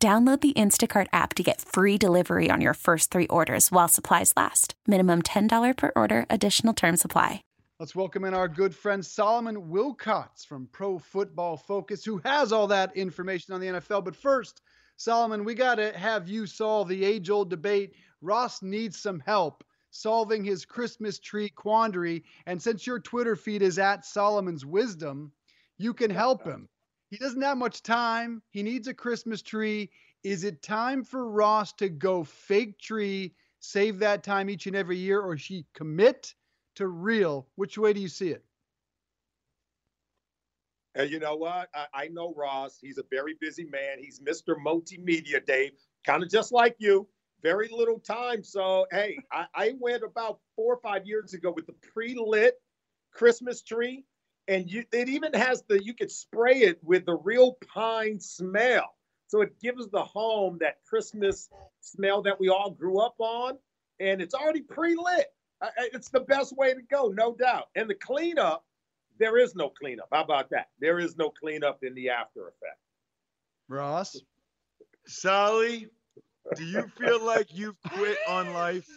Download the Instacart app to get free delivery on your first three orders while supplies last. Minimum $10 per order, additional term supply. Let's welcome in our good friend Solomon Wilcots from Pro Football Focus, who has all that information on the NFL. But first, Solomon, we got to have you solve the age old debate. Ross needs some help solving his Christmas tree quandary. And since your Twitter feed is at Solomon's Wisdom, you can help him. He doesn't have much time. He needs a Christmas tree. Is it time for Ross to go fake tree, save that time each and every year, or she commit to real? Which way do you see it? And you know what? I, I know Ross. He's a very busy man. He's Mr. Multimedia, Dave, kind of just like you. Very little time. So, hey, I, I went about four or five years ago with the pre lit Christmas tree and you, it even has the you could spray it with the real pine smell. So it gives the home that christmas smell that we all grew up on and it's already pre-lit. It's the best way to go no doubt. And the cleanup there is no cleanup. How about that? There is no cleanup in the after effect. Ross? Sally do you feel like you've quit on life?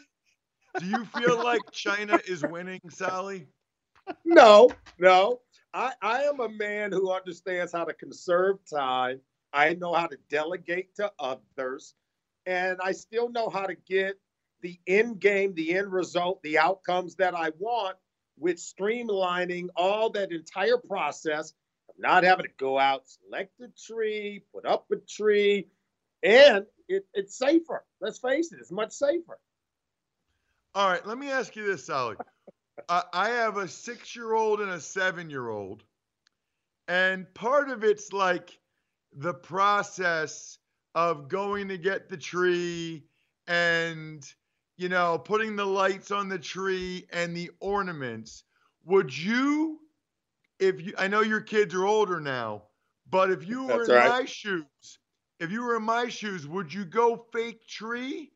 Do you feel like china is winning sally no, no. I, I am a man who understands how to conserve time. I know how to delegate to others. And I still know how to get the end game, the end result, the outcomes that I want with streamlining all that entire process of not having to go out, select a tree, put up a tree, and it, it's safer. Let's face it, it's much safer. All right, let me ask you this, Sally. I have a six year old and a seven year old. And part of it's like the process of going to get the tree and, you know, putting the lights on the tree and the ornaments. Would you, if you, I know your kids are older now, but if you were That's in right. my shoes, if you were in my shoes, would you go fake tree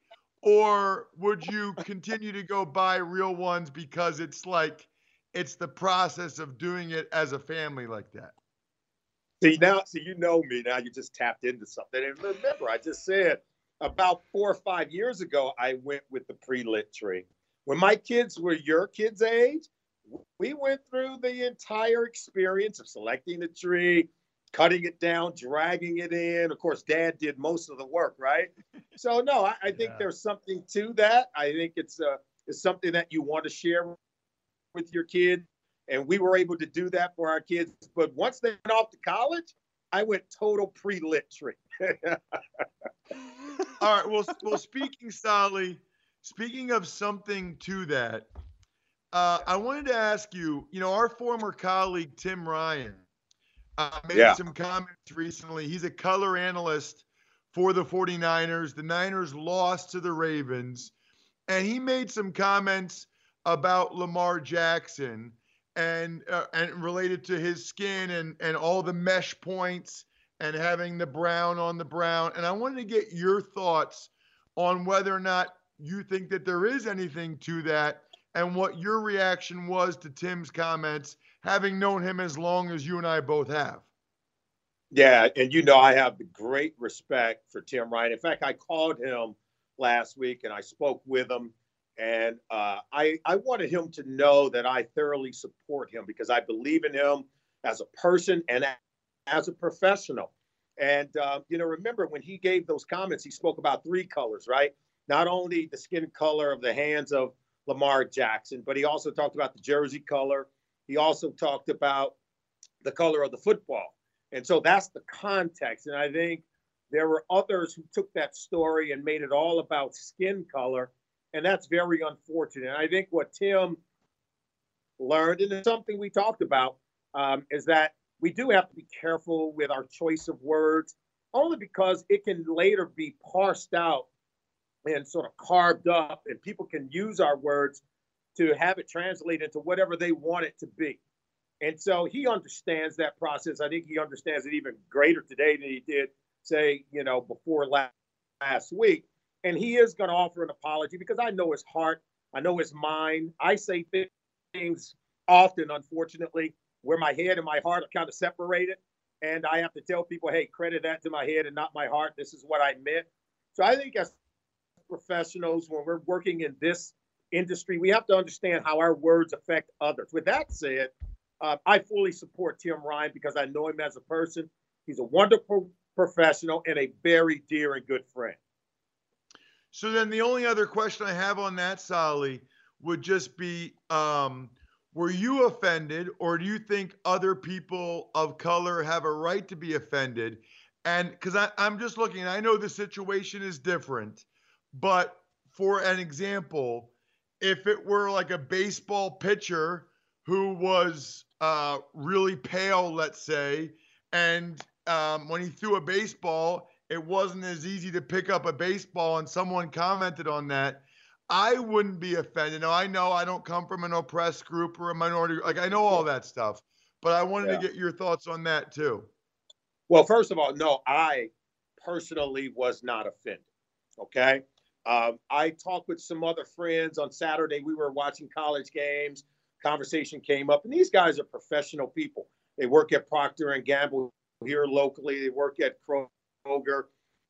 or would you continue to go buy real ones because it's like it's the process of doing it as a family like that? See now, see you know me now. You just tapped into something. And remember, I just said about four or five years ago, I went with the pre-lit tree. When my kids were your kids' age, we went through the entire experience of selecting the tree, cutting it down, dragging it in. Of course, dad did most of the work, right? So no, I, I think yeah. there's something to that. I think it's uh, it's something that you want to share with your kids, and we were able to do that for our kids. But once they went off to college, I went total pre-lit tree. All right. Well, well, speaking, Sally, speaking of something to that, uh, I wanted to ask you. You know, our former colleague Tim Ryan uh, made yeah. some comments recently. He's a color analyst for the 49ers. The Niners lost to the Ravens. And he made some comments about Lamar Jackson and uh, and related to his skin and and all the mesh points and having the brown on the brown. And I wanted to get your thoughts on whether or not you think that there is anything to that and what your reaction was to Tim's comments having known him as long as you and I both have. Yeah, and you know I have great respect for Tim Ryan. In fact, I called him last week and I spoke with him, and uh, I I wanted him to know that I thoroughly support him because I believe in him as a person and as a professional. And uh, you know, remember when he gave those comments, he spoke about three colors, right? Not only the skin color of the hands of Lamar Jackson, but he also talked about the jersey color he also talked about the color of the football. And so that's the context. And I think there were others who took that story and made it all about skin color. And that's very unfortunate. And I think what Tim learned, and it's something we talked about, um, is that we do have to be careful with our choice of words. only because it can later be parsed out and sort of carved up, and people can use our words to have it translated into whatever they want it to be. And so he understands that process. I think he understands it even greater today than he did, say, you know, before last, last week. And he is going to offer an apology because I know his heart, I know his mind. I say things often, unfortunately, where my head and my heart are kind of separated. And I have to tell people, hey, credit that to my head and not my heart. This is what I meant. So I think as professionals, when we're working in this industry, we have to understand how our words affect others. With that said, uh, I fully support Tim Ryan because I know him as a person. He's a wonderful professional and a very dear and good friend. So then the only other question I have on that, Solly, would just be um, were you offended or do you think other people of color have a right to be offended? And because I'm just looking, I know the situation is different, but for an example, if it were like a baseball pitcher who was uh, really pale, let's say, and um, when he threw a baseball, it wasn't as easy to pick up a baseball, and someone commented on that. I wouldn't be offended. Now, I know I don't come from an oppressed group or a minority. Like, I know all that stuff, but I wanted yeah. to get your thoughts on that too. Well, first of all, no, I personally was not offended. Okay. Um, I talked with some other friends on Saturday. We were watching college games. Conversation came up, and these guys are professional people. They work at Procter and Gamble here locally. They work at Kroger,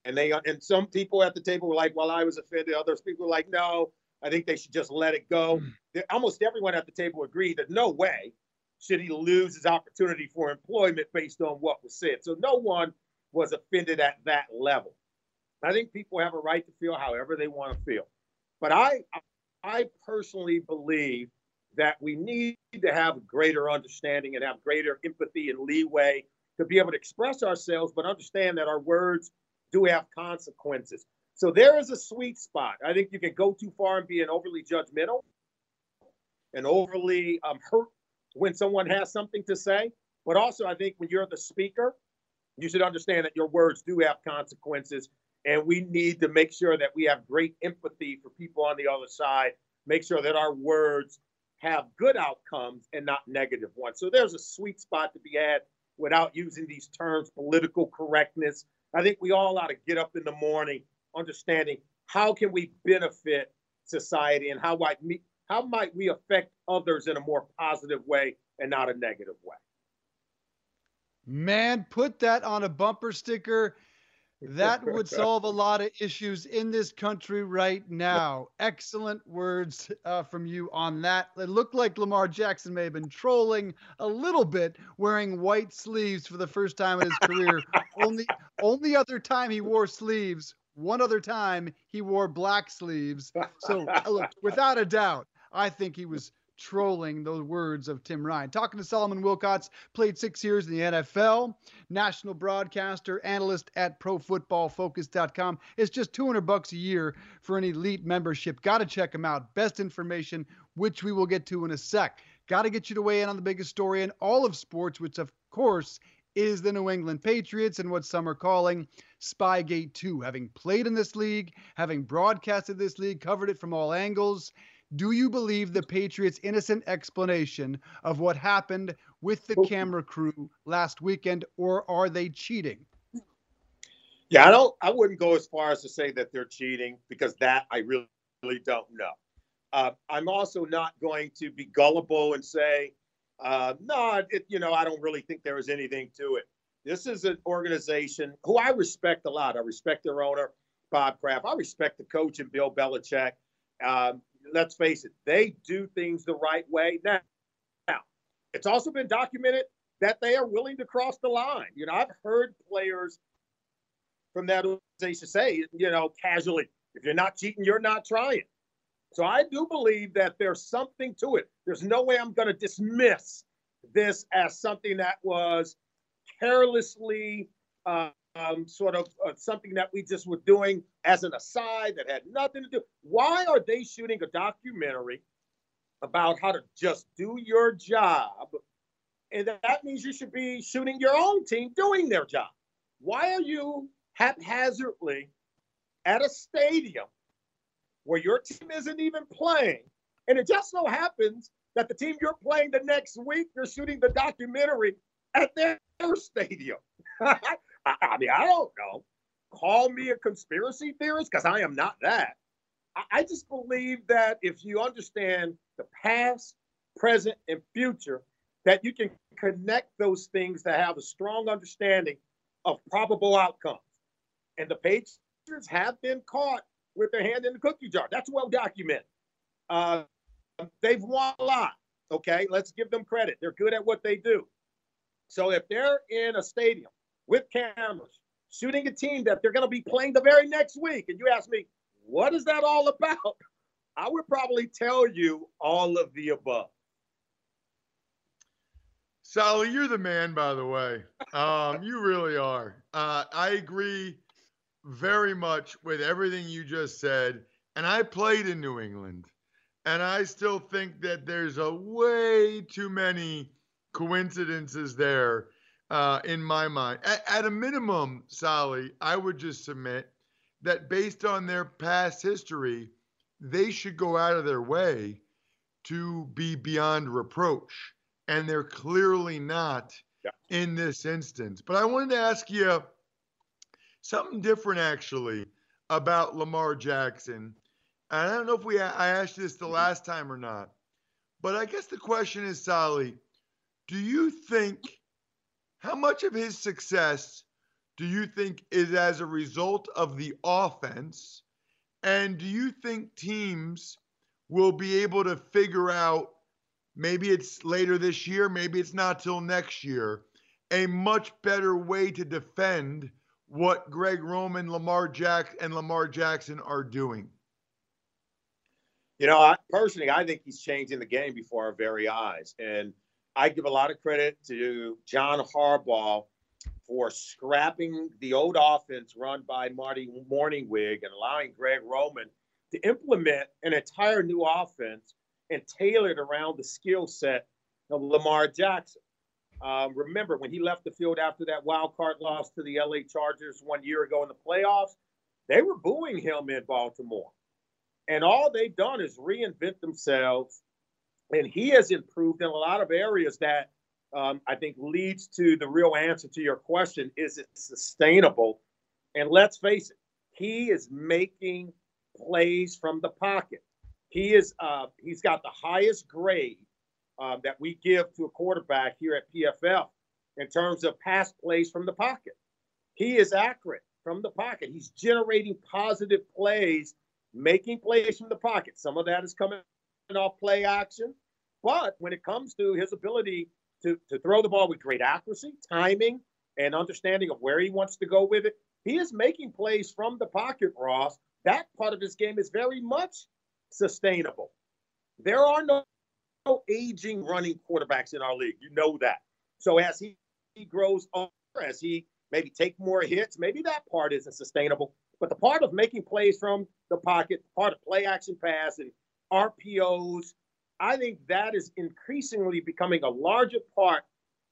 and they and some people at the table were like, "Well, I was offended." Others people were like, "No, I think they should just let it go." Mm. Almost everyone at the table agreed that no way should he lose his opportunity for employment based on what was said. So no one was offended at that level. I think people have a right to feel however they want to feel. But I I personally believe that we need to have greater understanding and have greater empathy and leeway to be able to express ourselves, but understand that our words do have consequences. So there is a sweet spot. I think you can go too far and be an overly judgmental and overly um, hurt when someone has something to say. But also, I think when you're the speaker, you should understand that your words do have consequences. And we need to make sure that we have great empathy for people on the other side, make sure that our words have good outcomes and not negative ones. So there's a sweet spot to be at without using these terms, political correctness. I think we all ought to get up in the morning understanding how can we benefit society and how might we, how might we affect others in a more positive way and not a negative way. Man, put that on a bumper sticker that would solve a lot of issues in this country right now. Excellent words uh, from you on that. It looked like Lamar Jackson may have been trolling a little bit, wearing white sleeves for the first time in his career. only, only other time he wore sleeves. One other time he wore black sleeves. So, look, without a doubt, I think he was trolling those words of Tim Ryan. Talking to Solomon Wilcots, played six years in the NFL, national broadcaster, analyst at ProFootballFocus.com. It's just 200 bucks a year for an elite membership. Got to check him out. Best information, which we will get to in a sec. Got to get you to weigh in on the biggest story in all of sports, which of course is the New England Patriots and what some are calling Spygate 2. Having played in this league, having broadcasted this league, covered it from all angles, do you believe the Patriots' innocent explanation of what happened with the camera crew last weekend, or are they cheating? Yeah, I don't. I wouldn't go as far as to say that they're cheating because that I really, really don't know. Uh, I'm also not going to be gullible and say, uh, no, it, you know, I don't really think there is anything to it. This is an organization who I respect a lot. I respect their owner, Bob Kraft. I respect the coach and Bill Belichick. Um, let's face it, they do things the right way. Now, now, it's also been documented that they are willing to cross the line. You know, I've heard players from that organization say, you know, casually, if you're not cheating, you're not trying. So I do believe that there's something to it. There's no way I'm going to dismiss this as something that was carelessly uh, um, sort of uh, something that we just were doing as an aside that had nothing to do. Why are they shooting a documentary about how to just do your job? And that means you should be shooting your own team doing their job. Why are you haphazardly at a stadium where your team isn't even playing? And it just so happens that the team you're playing the next week, you're shooting the documentary at their stadium. I, I, mean, I don't know. Call me a conspiracy theorist because I am not that. I, I just believe that if you understand the past, present, and future, that you can connect those things to have a strong understanding of probable outcomes. And the Patriots have been caught with their hand in the cookie jar. That's well documented. Uh, they've won a lot. Okay, let's give them credit. They're good at what they do. So if they're in a stadium with cameras shooting a team that they're going to be playing the very next week, and you ask me, what is that all about? I would probably tell you all of the above. Sally, you're the man, by the way. Um, you really are. Uh, I agree very much with everything you just said. And I played in New England. And I still think that there's a way too many coincidences there uh, in my mind. At, at a minimum, Sally, I would just submit that based on their past history, they should go out of their way to be beyond reproach. And they're clearly not yeah. in this instance. But I wanted to ask you something different, actually, about Lamar Jackson I don't know if we I asked this the last time or not, but I guess the question is, Sally, do you think how much of his success do you think is as a result of the offense? And do you think teams will be able to figure out maybe it's later this year, maybe it's not till next year, a much better way to defend what Greg Roman, Lamar Jack, and Lamar Jackson are doing? You know, I, personally, I think he's changing the game before our very eyes. And I give a lot of credit to John Harbaugh for scrapping the old offense run by Marty Mornhinweg and allowing Greg Roman to implement an entire new offense and tailor it around the skill set of Lamar Jackson. Um, remember when he left the field after that wild card loss to the LA Chargers one year ago in the playoffs? They were booing him in Baltimore. And all they've done is reinvent themselves. And he has improved in a lot of areas that um, I think leads to the real answer to your question is it sustainable? And let's face it, he is making plays from the pocket. He is uh, he's got the highest grade uh, that we give to a quarterback here at PFF in terms of pass plays from the pocket. He is accurate from the pocket. He's generating positive plays making plays from the pocket. Some of that is coming off play action. But when it comes to his ability to, to throw the ball with great accuracy, timing, and understanding of where he wants to go with it, he is making plays from the pocket, Ross. That part of his game is very much sustainable. There are no, no aging running quarterbacks in our league. You know that. So as he, he grows older, as he maybe take more hits, maybe that part isn't sustainable. But the part of making plays from the pocket, part of play action pass and RPOs, I think that is increasingly becoming a larger part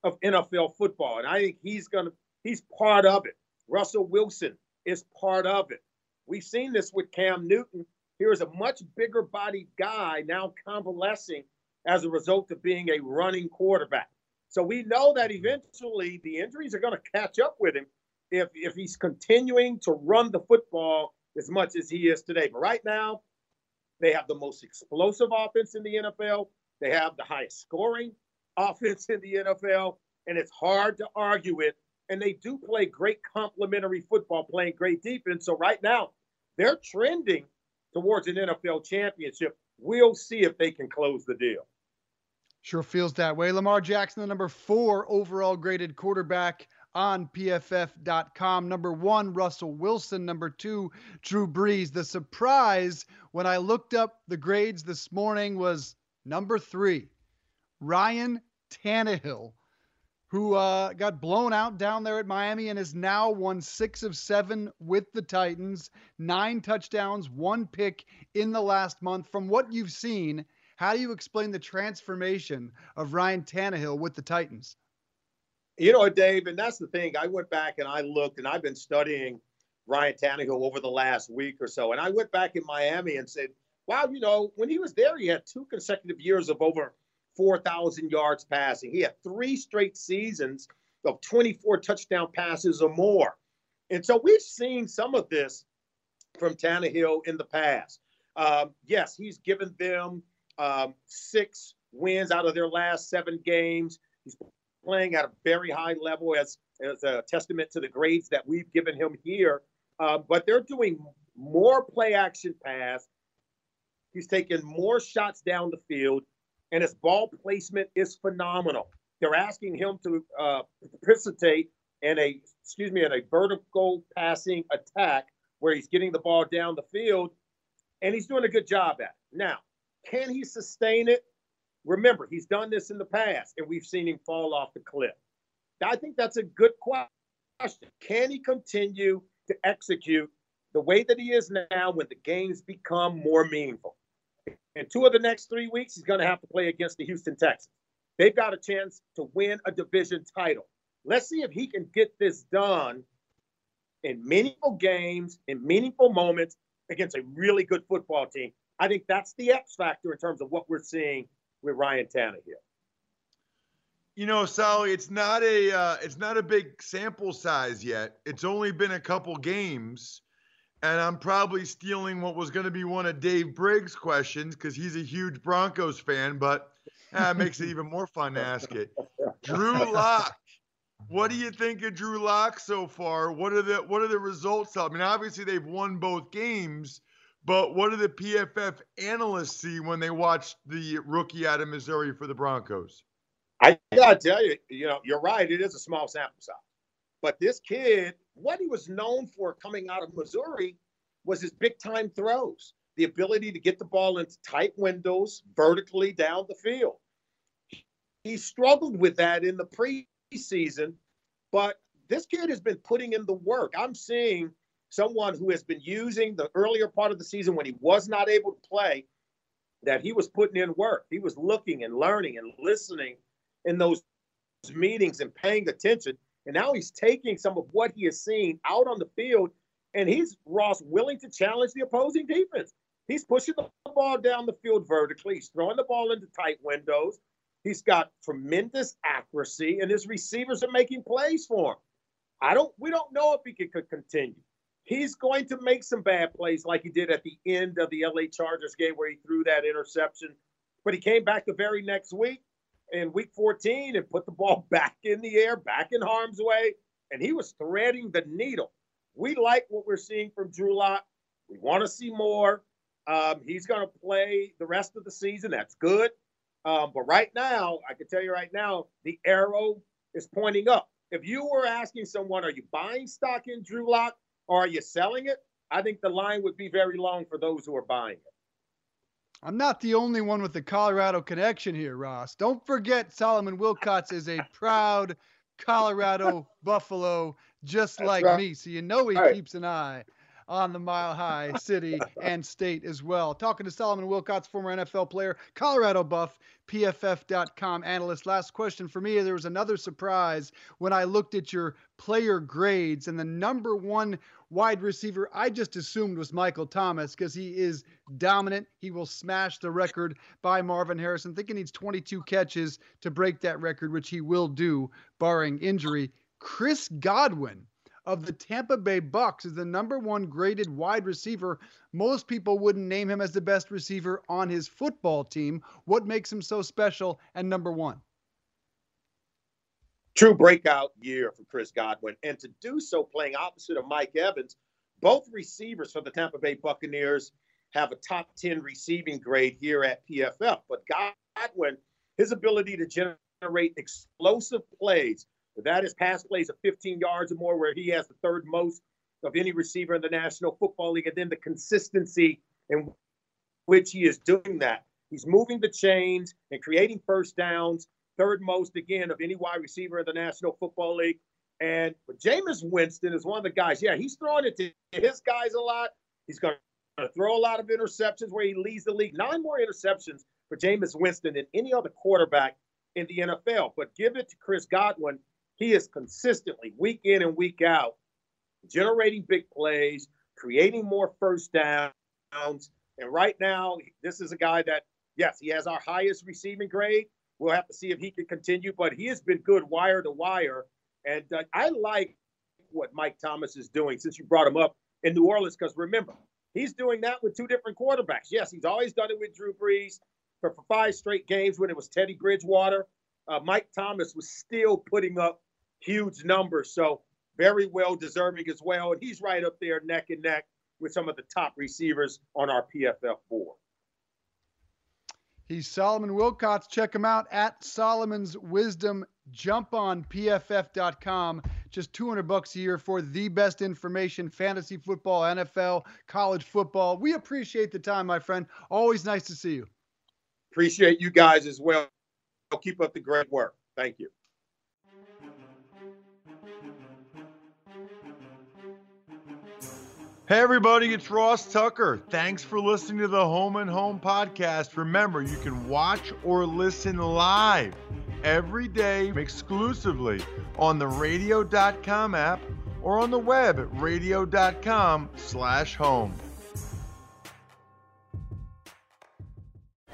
of NFL football. And I think he's going to, he's part of it. Russell Wilson is part of it. We've seen this with Cam Newton. Here is a much bigger bodied guy now convalescing as a result of being a running quarterback. So we know that eventually the injuries are going to catch up with him if if he's continuing to run the football as much as he is today. But right now, they have the most explosive offense in the NFL. They have the highest scoring offense in the NFL, and it's hard to argue it. And they do play great complementary football, playing great defense. So right now, they're trending towards an NFL championship. We'll see if they can close the deal. Sure feels that way. Lamar Jackson, the number four overall graded quarterback on PFF.com. Number one, Russell Wilson. Number two, Drew Brees. The surprise when I looked up the grades this morning was number three, Ryan Tannehill, who uh, got blown out down there at Miami and has now won six of seven with the Titans, nine touchdowns, one pick in the last month. From what you've seen, how do you explain the transformation of Ryan Tannehill with the Titans? You know, Dave, and that's the thing. I went back and I looked, and I've been studying Ryan Tannehill over the last week or so. And I went back in Miami and said, wow, you know, when he was there, he had two consecutive years of over 4,000 yards passing. He had three straight seasons of 24 touchdown passes or more. And so we've seen some of this from Tannehill in the past. Um, yes, he's given them um, six wins out of their last seven games. He's playing at a very high level as, as a testament to the grades that we've given him here. Uh, but they're doing more play action pass. He's taking more shots down the field, and his ball placement is phenomenal. They're asking him to uh, in a excuse me in a vertical passing attack where he's getting the ball down the field, and he's doing a good job at it. Now, can he sustain it? Remember, he's done this in the past, and we've seen him fall off the cliff. I think that's a good question. Can he continue to execute the way that he is now when the games become more meaningful? In two of the next three weeks, he's going to have to play against the Houston Texans. They've got a chance to win a division title. Let's see if he can get this done in meaningful games, in meaningful moments against a really good football team. I think that's the X factor in terms of what we're seeing with Ryan Tannehill. You know, Sally, it's not a uh, it's not a big sample size yet. It's only been a couple games, and I'm probably stealing what was going to be one of Dave Briggs' questions because he's a huge Broncos fan. But that makes it even more fun to ask it. Drew Lock, what do you think of Drew Lock so far? What are the what are the results? I mean, obviously they've won both games, but what do the PFF analysts see when they watch the rookie out of Missouri for the Broncos? I gotta tell you, you know, you're right. It is a small sample size, but this kid, what he was known for coming out of Missouri, was his big time throws, the ability to get the ball into tight windows vertically down the field. He struggled with that in the preseason, but this kid has been putting in the work. I'm seeing someone who has been using the earlier part of the season when he was not able to play, that he was putting in work. He was looking and learning and listening in those meetings and paying attention. And now he's taking some of what he has seen out on the field, and he's Ross willing to challenge the opposing defense. He's pushing the ball down the field vertically. He's throwing the ball into tight windows. He's got tremendous accuracy, and his receivers are making plays for him. I don't. We don't know if he could continue. He's going to make some bad plays like he did at the end of the LA Chargers game where he threw that interception. But he came back the very next week in week 14 and put the ball back in the air, back in harm's way, and he was threading the needle. We like what we're seeing from Drew Lock. We want to see more. Um, he's going to play the rest of the season. That's good. Um, but right now, I can tell you right now, the arrow is pointing up. If you were asking someone, are you buying stock in Drew Lock or are you selling it? I think the line would be very long for those who are buying it. I'm not the only one with the Colorado connection here, Ross. Don't forget Solomon Wilcots is a proud Colorado Buffalo, just That's like right. me. So you know he right. keeps an eye on the Mile High City and State as well. Talking to Solomon Wilcots, former NFL player, Colorado Buff, PFF.com analyst. Last question for me. There was another surprise when I looked at your player grades, and the number one wide receiver I just assumed was Michael Thomas because he is dominant. He will smash the record by Marvin Harrison. I think he needs 22 catches to break that record, which he will do, barring injury. Chris Godwin of the Tampa Bay Bucks is the number one graded wide receiver. Most people wouldn't name him as the best receiver on his football team. What makes him so special and number one? True breakout year for Chris Godwin. And to do so playing opposite of Mike Evans, both receivers for the Tampa Bay Buccaneers have a top 10 receiving grade here at PFF. But Godwin, his ability to generate explosive plays, that is pass plays of 15 yards or more, where he has the third most of any receiver in the National Football League, and then the consistency in which he is doing that. He's moving the chains and creating first downs, third most again of any wide receiver in the National Football League. And but Jameis Winston is one of the guys. Yeah, he's throwing it to his guys a lot. He's going to throw a lot of interceptions where he leads the league. Nine more interceptions for Jameis Winston than any other quarterback in the NFL. But give it to Chris Godwin he is consistently, week in and week out, generating big plays, creating more first downs. And right now, this is a guy that, yes, he has our highest receiving grade. We'll have to see if he can continue, but he has been good wire to wire. And uh, I like what Mike Thomas is doing since you brought him up in New Orleans, because remember, he's doing that with two different quarterbacks. Yes, he's always done it with Drew Brees for, for five straight games when it was Teddy Bridgewater. Uh, Mike Thomas was still putting up huge numbers. So very well deserving as well. And he's right up there neck and neck with some of the top receivers on our PFF board. He's Solomon Wilcots. Check him out at Solomon's Wisdom. Jump on pff.com. Just 200 bucks a year for the best information fantasy football, NFL, college football. We appreciate the time, my friend. Always nice to see you. Appreciate you guys as well. Keep up the great work. Thank you. Hey, everybody, it's Ross Tucker. Thanks for listening to the Home and Home podcast. Remember, you can watch or listen live every day exclusively on the radio.com app or on the web at radio.com slash home.